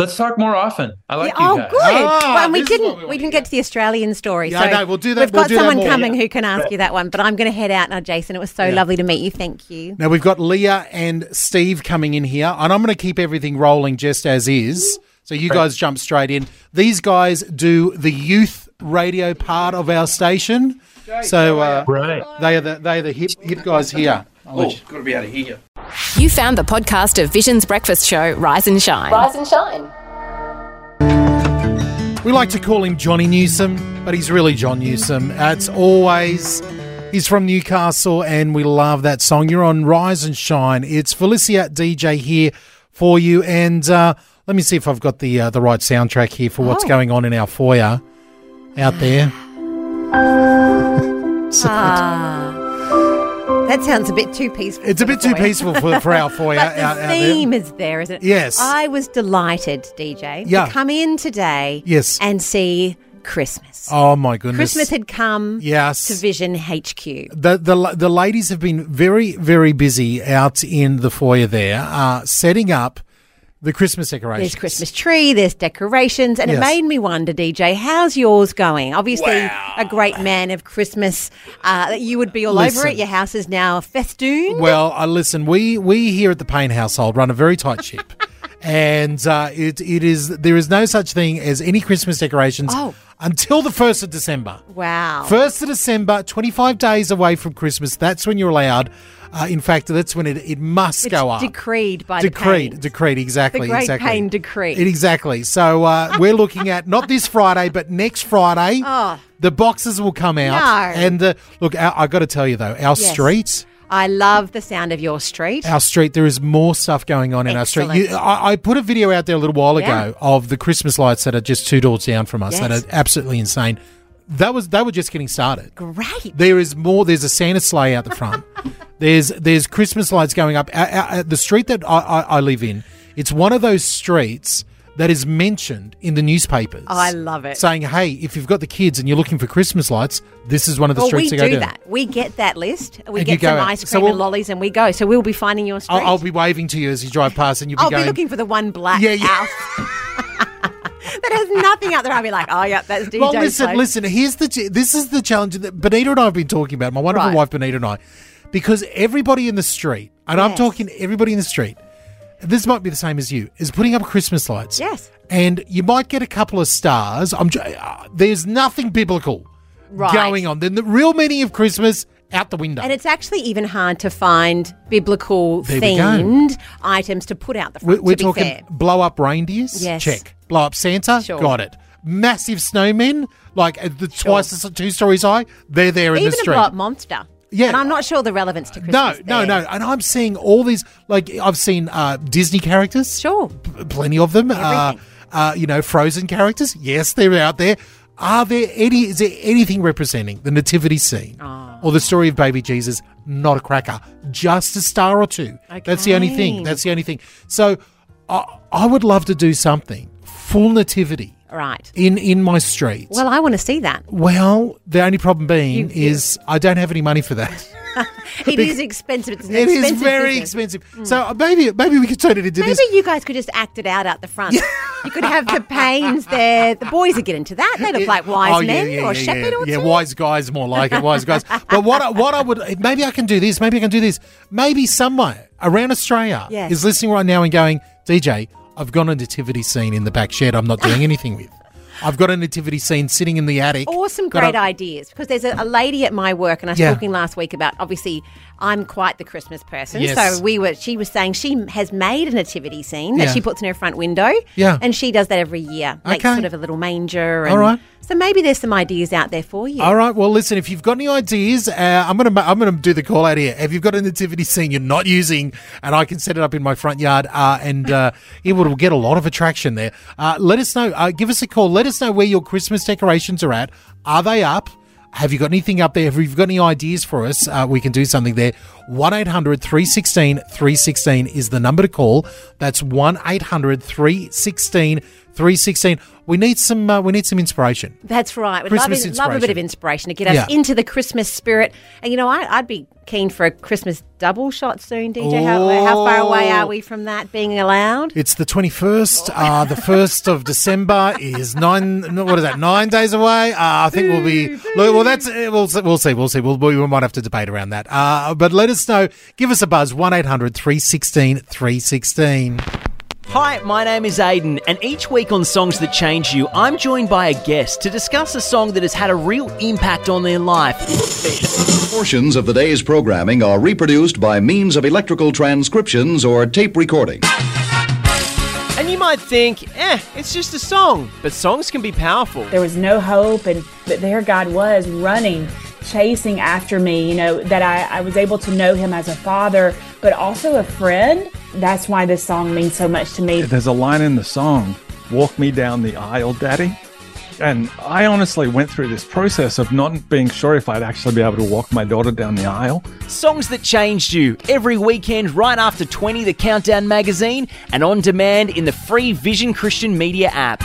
Let's talk more often i like Yeah, oh, you guys good. Ah, well, and we this is what didn't we we, didn't get to the Australian story. Yeah, so no, we'll do that- We've we'll got do someone more. coming who can ask you that one. But I'm going to head out now, Jason. It was so lovely to meet you. Thank you. Now we've got Leah and Steve coming in here, and I'm going to keep everything rolling just as is. So you guys jump straight in. These guys do the youth radio part of our station. So uh, right they are the they are the hip hip guys here. I'll let got to be out of here. You found the podcast of Vision's breakfast show, Rise and Shine. Rise and Shine. We like to call him Johnny Newsom, but he's really John Newsom. Uh, it's always. He's from Newcastle, and we love that song. You're on Rise and Shine. It's Felicia DJ here for you, and uh, let me see if I've got the uh, the right soundtrack here for what's Oh. going on in our foyer out there. So Ah, that sounds a bit too peaceful. it's a bit too foyer. peaceful for, for our foyer But the out, out theme is there, isn't it? Yes. I was delighted, DJ, Yeah. to come in today Yes. and see Christmas. Oh my goodness! Christmas had come Yes. to Vision HQ. The, the the ladies have been very very busy out in the foyer there, uh, setting up the Christmas decorations. There's Christmas tree, there's decorations, and Yes. it made me wonder, DJ, how's yours going? Obviously, a great man of Christmas. Uh, you would be all over Listen. it. Your house is now festooned. Well, uh, listen, we we here at the Payne household run a very tight ship, and uh, it it is there is no such thing as any Christmas decorations Oh. until the first of December. wow. First of December, twenty five days away from Christmas. That's when you're allowed. Uh, in fact, that's when it, it must it's go up. decreed by decreed, the Paynes. decreed, exactly, The Great exactly. Payne decree. It- exactly. So uh, we're looking at not this Friday, but next Friday. Oh. The boxes will come out, No. and uh, look, I, I got to tell you though, our Yes. street, I love the sound of your street. our street, there is more stuff going on in our street. You, I, I put a video out there a little while Yeah. ago of the Christmas lights that are just two doors down from us that are absolutely insane. That was they were just getting started. Great. There is more. There's a Santa sleigh out the front. there's there's Christmas lights going up. Uh, the street that I, I, I live in, it's one of those streets that is mentioned in the newspapers. Oh, I love it. Saying, hey, if you've got the kids and you're looking for Christmas lights, this is one of the well, we streets to do go that. We get that list. We And get some ice So cream we'll- and lollies, and we go. So we'll be finding your street. I'll, I'll be waving to you as you drive past, and you'll be I'll going. be looking for the one black Yeah, yeah. house that has nothing out there. I'll be like, oh yeah, that's DJ. Well, listen, place. listen. Here's the ch- this is the challenge that Benita and I have been talking about. My wonderful Right. wife Benita and I, because everybody in the street, and I'm talking everybody in the street. This might be the same as you. Is putting up Christmas lights. Yes. And you might get a couple of stars. I'm. j- Uh, there's nothing biblical Right. going on. Then the real meaning of Christmas out the window. And it's actually even hard to find biblical There we go. themed items to put out the we're front. we're to be talking fair. blow up reindeers. Yes. Check. Blow up Santa. Sure. Got it. Massive snowmen, like uh, the twice the two stories high. They're there in even the a street. blow up monster. Yeah. and I'm not sure the relevance to no, Christmas. no, there. no. And I'm seeing all these. Like I've seen uh, Disney characters. Sure. p- plenty of them. Uh, uh, you know, Frozen characters. Yes, they're out there. Are there any? Is there anything representing the nativity scene or the story of baby Jesus? Not a cracker. Just a star or two. That's the only thing. That's the only thing. So, I, I would love to do something full nativity Right. in in my streets. Well, I want to see that. Well, the only problem being You- you- is I don't have any money for that. It is expensive. It's an It is expensive very business. expensive. So uh, maybe maybe we could turn it into this. Maybe this. you guys could just act it out out the front. You could have the Paynes there. The boys would get into that. They look like wise Oh, men or shepherd yeah. or yeah, wise guys more like it, wise guys. But what I, what I would maybe I can do this, maybe I can do this. Maybe somewhere around Australia Yes. is listening right now and going, DJ, I've got a nativity scene in the back shed. I'm not doing anything with. I've got a nativity scene sitting in the attic. Awesome, that great I- ideas. Because there's a, a lady at my work, and I was Yeah. talking last week about obviously I'm quite the Christmas person. Yes. So we were. She was saying she has made a nativity scene that she puts in her front window. Yeah. and she does that every year. Makes Okay. sort of a little manger. And All right. So maybe there's some ideas out there for you. All right. Well, listen. If you've got any ideas, uh, I'm gonna I'm gonna do the call out here. If you've got a nativity scene you're not using, and I can set it up in my front yard, uh, and uh, it will get a lot of attraction there. Uh, let us know. Uh, give us a call. Let us know where your Christmas decorations are at. Are they up? Have you got anything up there? Have you got any ideas for us? Uh, we can do something there. 1 800 316 316 is the number to call. That's 1 800 316 316. We need some. Uh, we need some inspiration. That's right. We'd love, love a bit of inspiration to get us Yeah. into the Christmas spirit. And you know, I, I'd be keen for a Christmas double shot soon, DJ. How, how far away are we from that being allowed? It's the 21st. Uh, the 1st of December is nine, what is that, nine days away? Uh, I think we'll be, well, that's, uh, we'll, see- we'll see, we'll see. We'll, we might have to debate around that. Uh, but let us know. Give us a buzz, 1 800 316 316. Hi, my name is Aidan, and each week on Songs That Change You, I'm joined by a guest to discuss a song that has had a real impact on their life. Portions of the day's programming are reproduced by means of electrical transcriptions or tape recording. And you might think, eh, it's just a song, but songs can be powerful. there was no hope and but there god was running chasing after me you know that I, I was able to know him as a father but also a friend that's why this song means so much to me There's a line in the song, Walk Me Down the Aisle, Daddy. And I honestly went through this process of not being sure if I'd actually be able to walk my daughter down the aisle. Songs That Changed You, every weekend right after 20, the Countdown magazine, and on demand in the free Vision Christian Media app.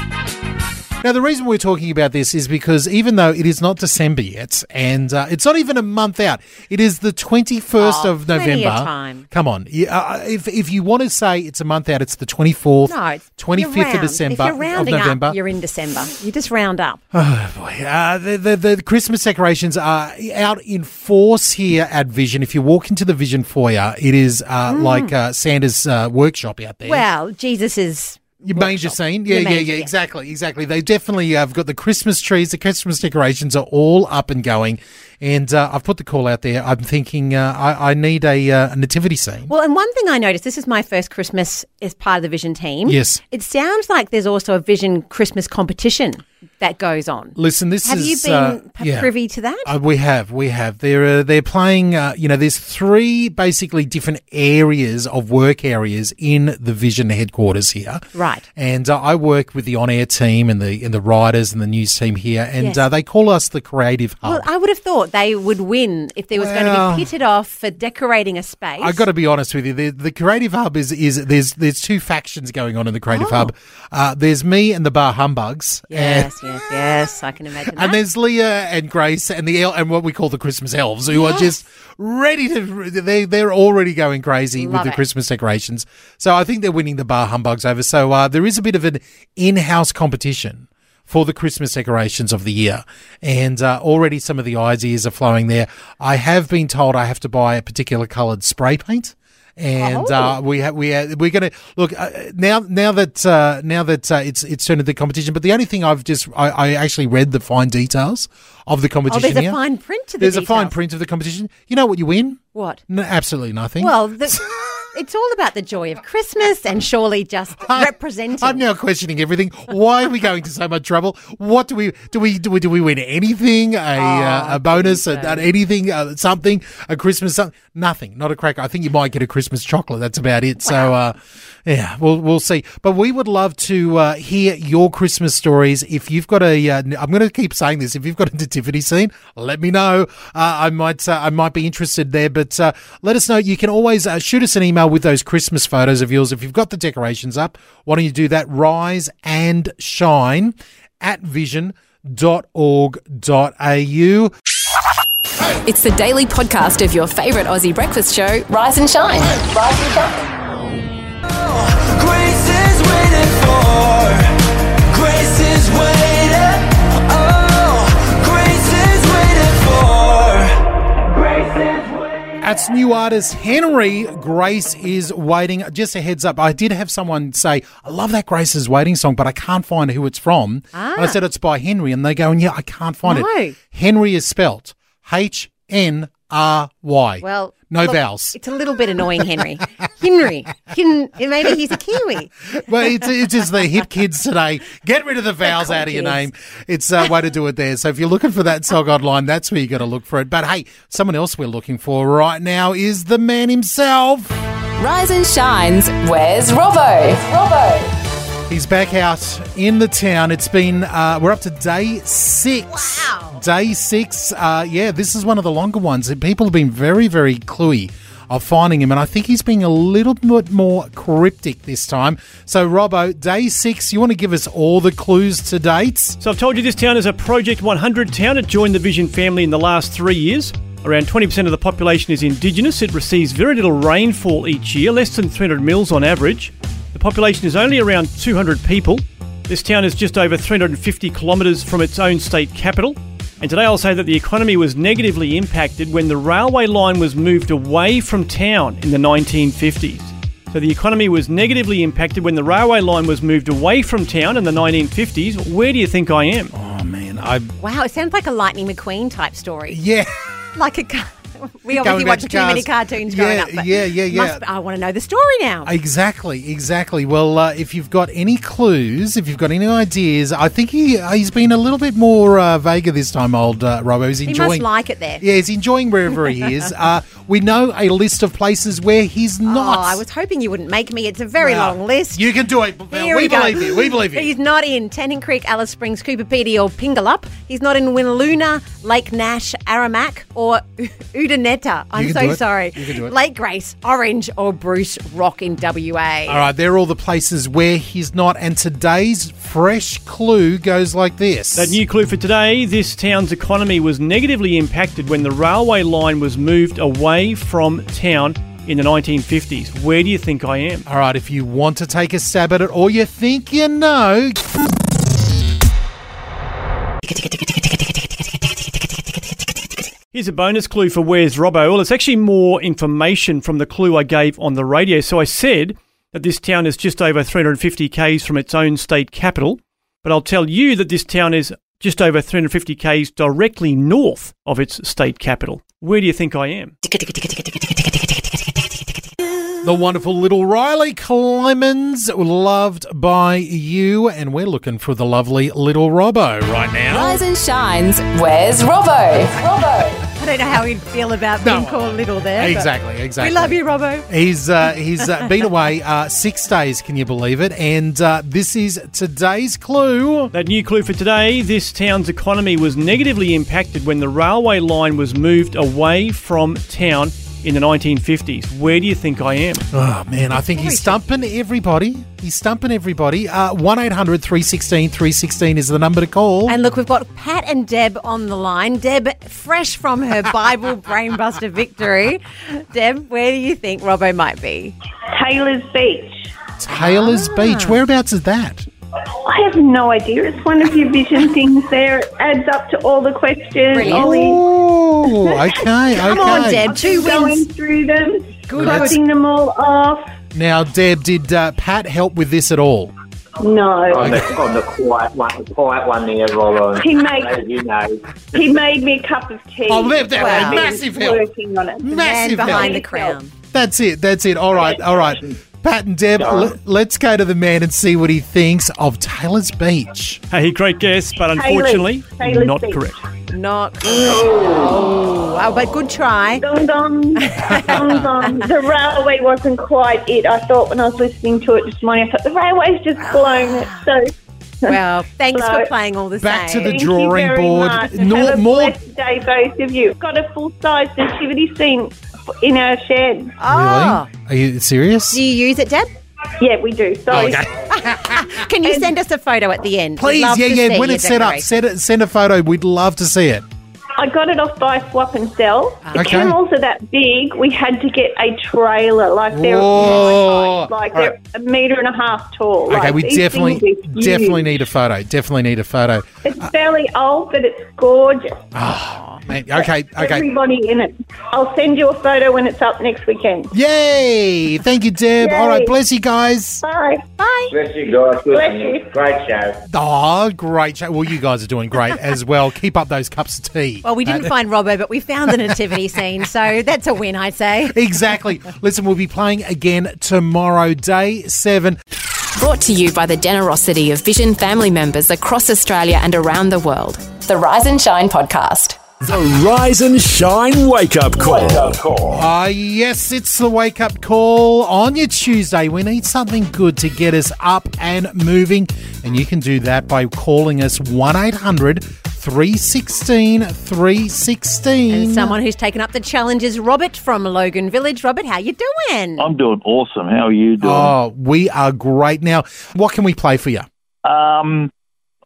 Now, the reason we're talking about this is because even though it is not December yet, and uh, it's not even a month out, it is the 21st Oh, of of November. time. Come on. Uh, if, if you want to say it's a month out, it's the 24th, No, 25th of. December If you're of rounding November. up, you're in December. You just round up. Oh boy, uh, the, the the Christmas decorations are out in force here at Vision. If you walk into the Vision foyer, it is uh, like uh, Santa's uh, workshop out there. Mm. Well, Jesus is. Your major scene, yeah, Your yeah, yeah, yeah. exactly, exactly. They definitely uh, have got the Christmas trees, the Christmas decorations are all up and going, and uh, I've put the call out there. I'm thinking uh, I, I need a, uh, a nativity scene. Well, and one thing I noticed, this is my first Christmas as part of the Vision team. Yes. It sounds like there's also a Vision Christmas competition that goes on. Listen, this Have is you been uh, yeah. privy to that? Uh, we have, we have. They're uh, they're playing. Uh, you know, there's three basically different areas of work areas in the Vision headquarters here. Right. And uh, I work with the on-air team and the and the writers and the news team here, and Yes. uh, they call us the creative hub. Well, I would have thought they would win if there was going to be pitted off for decorating a space. I've got to be honest with you. The, the creative hub is is there's there's two factions going on in the creative Oh. hub. Uh, there's me and the bar humbugs. and- Yes, yes, yes. I can imagine that. And there's Leah and Grace and the el- and what we call the Christmas elves, who are just ready to. They they're already going crazy with the it. Christmas decorations. So I think they're winning the bar humbugs over. So uh, there is a bit of an in-house competition for the Christmas decorations of the year, and uh, already some of the ideas are flowing there. I have been told I have to buy a particular coloured spray paint. And Oh. uh, we ha- we ha- we're going to look uh, now. Now that uh, now that uh, it's it's turned into the competition, but the only thing I've just I, I actually read the fine details of the competition. Oh, competition. there's a fine print to the There's a fine print of the competition. You know what you win? What? No, absolutely nothing. Well, the, it's all about the joy of Christmas and surely just representing. I'm now questioning everything. Why are we going to so much trouble? What do we do? We do we do we win anything? A uh, a bonus? A, an anything? Uh, something? A Christmas? Something? Nothing. Not a cracker. I think you might get a Christmas chocolate. That's about it. So uh, yeah, we'll we'll see. But we would love to uh, hear your Christmas stories. If you've got a, uh, I'm going to keep saying this. If you've got a nativity scene, let me know. Uh, I might uh, I might be interested there. But uh, let us know. You can always uh, shoot us an email with those Christmas photos of yours. If you've got the decorations up, why don't you do that? Rise and shine at vision.org.au. It's the daily podcast of your favourite Aussie breakfast show, Rise and Shine. Rise and Shine. That's new artist Henry. Grace is waiting. Just a heads up. I did have someone say, I love that Grace is waiting song, but I can't find who it's from. And I Ah. said it's by Henry, and they go, yeah, I can't find No. it. Henry is spelt H N R Y. Well, no look, vowels. It's a little bit annoying, Henry. Henry. Hin- maybe he's a Kiwi. well, it's, it's just the hip kids today. Get rid of the vowels cool out of your name. It's a way to do it there. So if you're looking for that song online, that's where you got to look for it. But hey, someone else we're looking for right now is the man himself. Rise and Shine's Where's Robbo? Robbo. He's back out in the town. It's been, uh, we're up to day six. Wow. Day six. Uh, yeah, this is one of the longer ones. People have been very, very cluey of finding him. And I think he's being a little bit more cryptic this time. So, Robbo, day six, you want to give us all the clues to date? So I've told you this town is a Project 100 town. It joined the Vision family in the last three years. Around 20% of the population is Indigenous. It receives very little rainfall each year, less than 300 mils on average. The population is only around 200 people. This town is just over 350 kilometres from its own state capital. And today I'll say that the economy was negatively impacted when the railway line was moved away from town in the 1950s. So the economy was negatively impacted when the railway line was moved away from town in the 1950s. Where do you think I am? Oh, man. I. Wow, it sounds like a Lightning McQueen type story. Yeah. Like a. We obviously watched to too many cartoons growing Yeah, up. But yeah, yeah, yeah. must- I want to know the story now. Exactly, exactly. Well, uh, if you've got any clues, if you've got any ideas, I think he uh, he's been a little bit more uh, vague this time, old uh, Robbo. He's he enjoying. must like it there. yeah, he's enjoying wherever he is. Uh, we know a list of places where he's not. Oh, I was hoping you wouldn't make me. It's a very Well, long list. You can do it. Here we, we, believe you. We believe you. He's not in Tennant Creek, Alice Springs, Coober Pedy, or Pingalup. He's not in Winnaloona, Lake Nash, Aramac, or Oodnadatta. I'm so sorry. You can do it. Lake Grace, Orange, or Bruce Rock in WA. All right, they're all the places where he's not. And today's fresh clue goes like this. That new clue for today this town's economy was negatively impacted when the railway line was moved away from town in the 1950s. Where do you think I am? All right, if you want to take a stab at it or you think you know, Here's a bonus clue for Where's Robbo. Well, it's actually more information from the clue I gave on the radio. So I said that this town is just over 350 k's from its own state capital, but I'll tell you that this town is just over 350 k's directly north of its state capital. Where do you think I am? the wonderful little Riley Clemmons, loved by you, and we're looking for the lovely little Robbo right now. Rise and Shine's Where's Robbo? Robbo. I don't know how he'd feel about being No. called Little there. but Exactly, exactly. We love you, Robbo. He's uh, he's uh, been away uh, six days. Can you believe it? And uh, this is today's clue. That new clue for today this town's economy was negatively impacted when the railway line was moved away from town in the 1950s. Where do you think I am? Oh man, I think he's stumping everybody. He's stumping everybody. Uh, One 316 316 is the number to call. And look, we've got Pat and Deb on the line. Deb, fresh from her Bible brainbuster victory. Deb, where do you think Robbo might be? Taylor's Beach. Taylor's Ah. Beach. Whereabouts is that? I have no idea. It's one of your vision things there. It adds up to all the questions. Brilliant. Oh, okay, okay. Come on, Deb. Two Going wins. through them. Let's- Crossing them all off. Now, Deb, did uh, Pat help with this at all? No. On the, on the quiet one, the quiet one there, Roland. He made- you know. He made me a cup of tea. Oh, there- there- I've been massive help. Working on it. Massive Man behind help. the crown. That's it. That's it. All right. All right. Pat and Deb, l- let's go to the man and see what he thinks of Taylor's Beach. Hey, great guess, but Hayley. unfortunately, Hayley's not Beach. correct. Not. Oh, oh, but good try. Dum dum, dum dum. The railway wasn't quite it. I thought when I was listening to it this morning, I thought the railway's just blown it. So Well, thanks So, for playing all the Back to same. the Thank you drawing very board. much. No- Have a more- blessed day, both of you. Got a full size nativity scene in our shed. Oh, Really? Are you serious? do you use it, Deb? Yeah, we do. Sorry. Oh, Can you send us a photo at the end? We'd Please, love yeah, to yeah. see When your it's set up, decoration. send it, send a photo. We'd love to see it. I got it off by Swap and Sell. Ah. The Okay. camels are that big. We had to get a trailer. Like they're Whoa. like they're a meter and a half tall. Okay, Like, we definitely, things are huge. definitely need a photo. Definitely need a photo. It's fairly old, but it's gorgeous. Ah, Man, okay, okay. Everybody in it. I'll send you a photo when it's up next weekend. Yay! Thank you, Deb. All right, bless you guys. Bye. Bye. Bless you guys. Good Bless you. Great show. Oh, great. show. Well, you guys are doing great as well. Keep up those cups of tea. Well, we didn't Uh, find Robbo, but we found the nativity scene, so that's a win, I'd say. Exactly. Listen, we'll be playing again tomorrow, day seven. Brought to you by the generosity of Vision family members across Australia and around the world. The Rise and Shine podcast. The Rise and Shine Wake Up Call. Ah, yes, it's the wake up call on your Tuesday. We need something good to get us up and moving, and you can do that by calling us 1 800 316 316. And someone who's taken up the challenge is Robert from Logan Village. Robert, how you doing? I'm doing awesome. How are you doing? Oh, we are great. Now, what can we play for you? Um,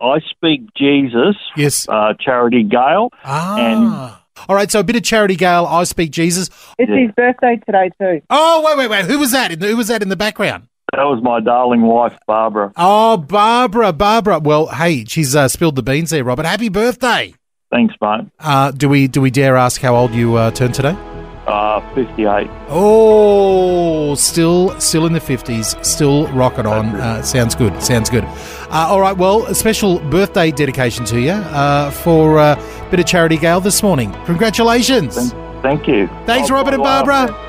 I speak Jesus. Yes. Uh, Charity Gale. Ah. All right, so a bit of Charity Gale, I Speak Jesus. It's his birthday today too. Oh, wait, wait, wait. Who was that? Who was that in the background? That was my darling wife, Barbara. Oh, Barbara, Barbara. Well, hey, she's uh, spilled the beans there, Robert. Happy birthday. Thanks, mate. Uh, do we do we dare ask how old you uh, turned today? Uh, 58. Oh, still still in the fifties, still rocking on. Uh, sounds good. Sounds good. Uh, all right. Well, a special birthday dedication to you uh, for uh, a bit of charity, Gale, this morning. Congratulations. Thank you. Thanks, Robert and. Barbara.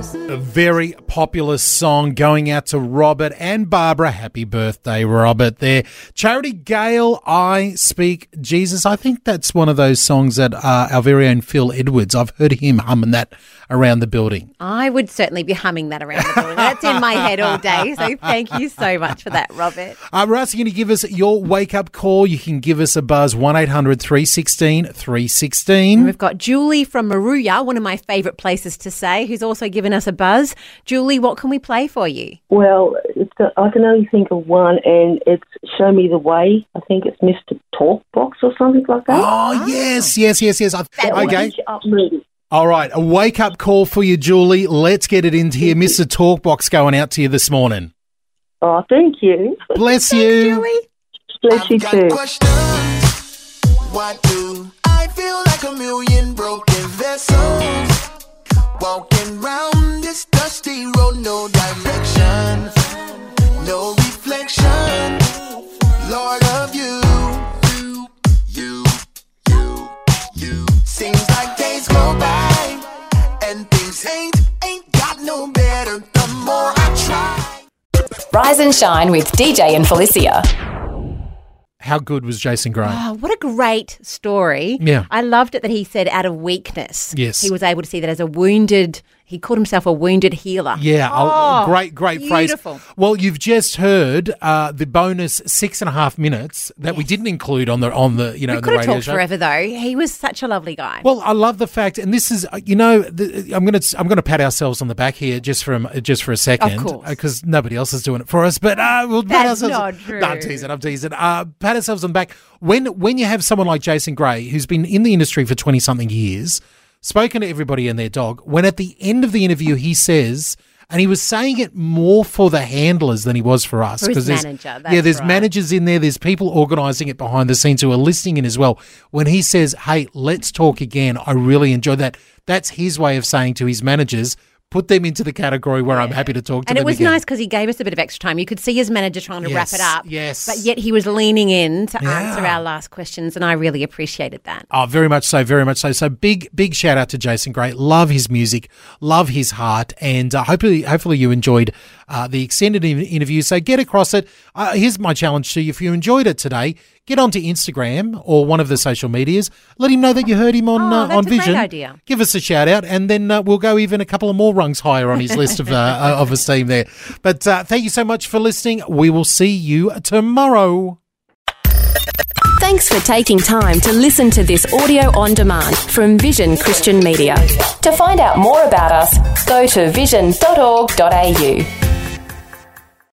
A very popular song going out to Robert and Barbara. Happy birthday, Robert. There, Charity Gale. I speak Jesus. I think that's one of those songs that uh, our very own Phil Edwards. I've heard him humming that around the building. I would certainly be humming that around the building. That's in my head all day. So thank you so much for that, Robert. Uh, we're asking you to give us your wake up call. You can give us a buzz 1 800 316 316. We've got Julie from Moruya, one of my favourite places to say, who's also given us a buzz. Julie, what can we play for you? Well, it's the, I can only think of one, and it's Show Me the Way. I think it's Mr. Talkbox or something like that. Oh, yes, yes, yes, yes. I- That will okay. get up moving. All right. A wake up call for you, Julie. Let's get it into here. Mr. Talkbox going out to you this morning. Oh, thank you. Bless you. Julie. Bless you too. Why do I feel like a million broken vessels? Walking round this dusty road, no direction, no reflection. Rise and Shine with DJ and Felicia. How good was Jason Gray? Oh, what a great story. Yeah. I loved it that he said out of weakness. Yes. He was able to see that as a wounded, he called himself a wounded healer. Yeah, Oh, great, great beautiful. phrase. Well, you've just heard uh, the bonus six and a half minutes that we didn't include on the on the you know we the could have radio talked show. forever though. He was such a lovely guy. Well, I love the fact, and this is, uh, you know, the, I'm going to I'm going to pat ourselves on the back here just for a, just for a second, course. because nobody else is doing it for us. But uh, we'll pat That's ourselves. not true. No, I'm teasing. I'm teasing. Uh, pat ourselves on the back when when you have someone like Jason Gray who's been in the industry for twenty something years. Spoken to everybody and their dog. When at the end of the interview, he says, and he was saying it more for the handlers than he was for us. For his 'cause there's- manager, yeah, there's right. managers in there. There's people organising it behind the scenes who are listening in as well. When he says, "Hey, let's talk again," I really enjoy that. That's his way of saying to his managers, "Put them into the category where I'm happy to talk to And them." it was again." nice because he gave us a bit of extra time. You could see his manager trying to wrap it up. yes. But yet he was leaning in to Yeah. answer our last questions, and I really appreciated that. Oh, very much so, very much so. So big, big shout out to Jason Gray. Love his music, love his heart, and uh, hopefully, hopefully you enjoyed uh, the extended interview. So get across it. Uh, here's my challenge to you: if you enjoyed it today, get onto Instagram or one of the social medias. Let him know that you heard him on Oh, uh, that's on a great Vision. idea. Give us a shout out, and then uh, we'll go even a couple of more rungs higher on his list of uh, of esteem there. But uh, thank you so much for listening. We will see you tomorrow. Thanks for taking time to listen to this audio on demand from Vision Christian Media. To find out more about us, go to vision.org.au.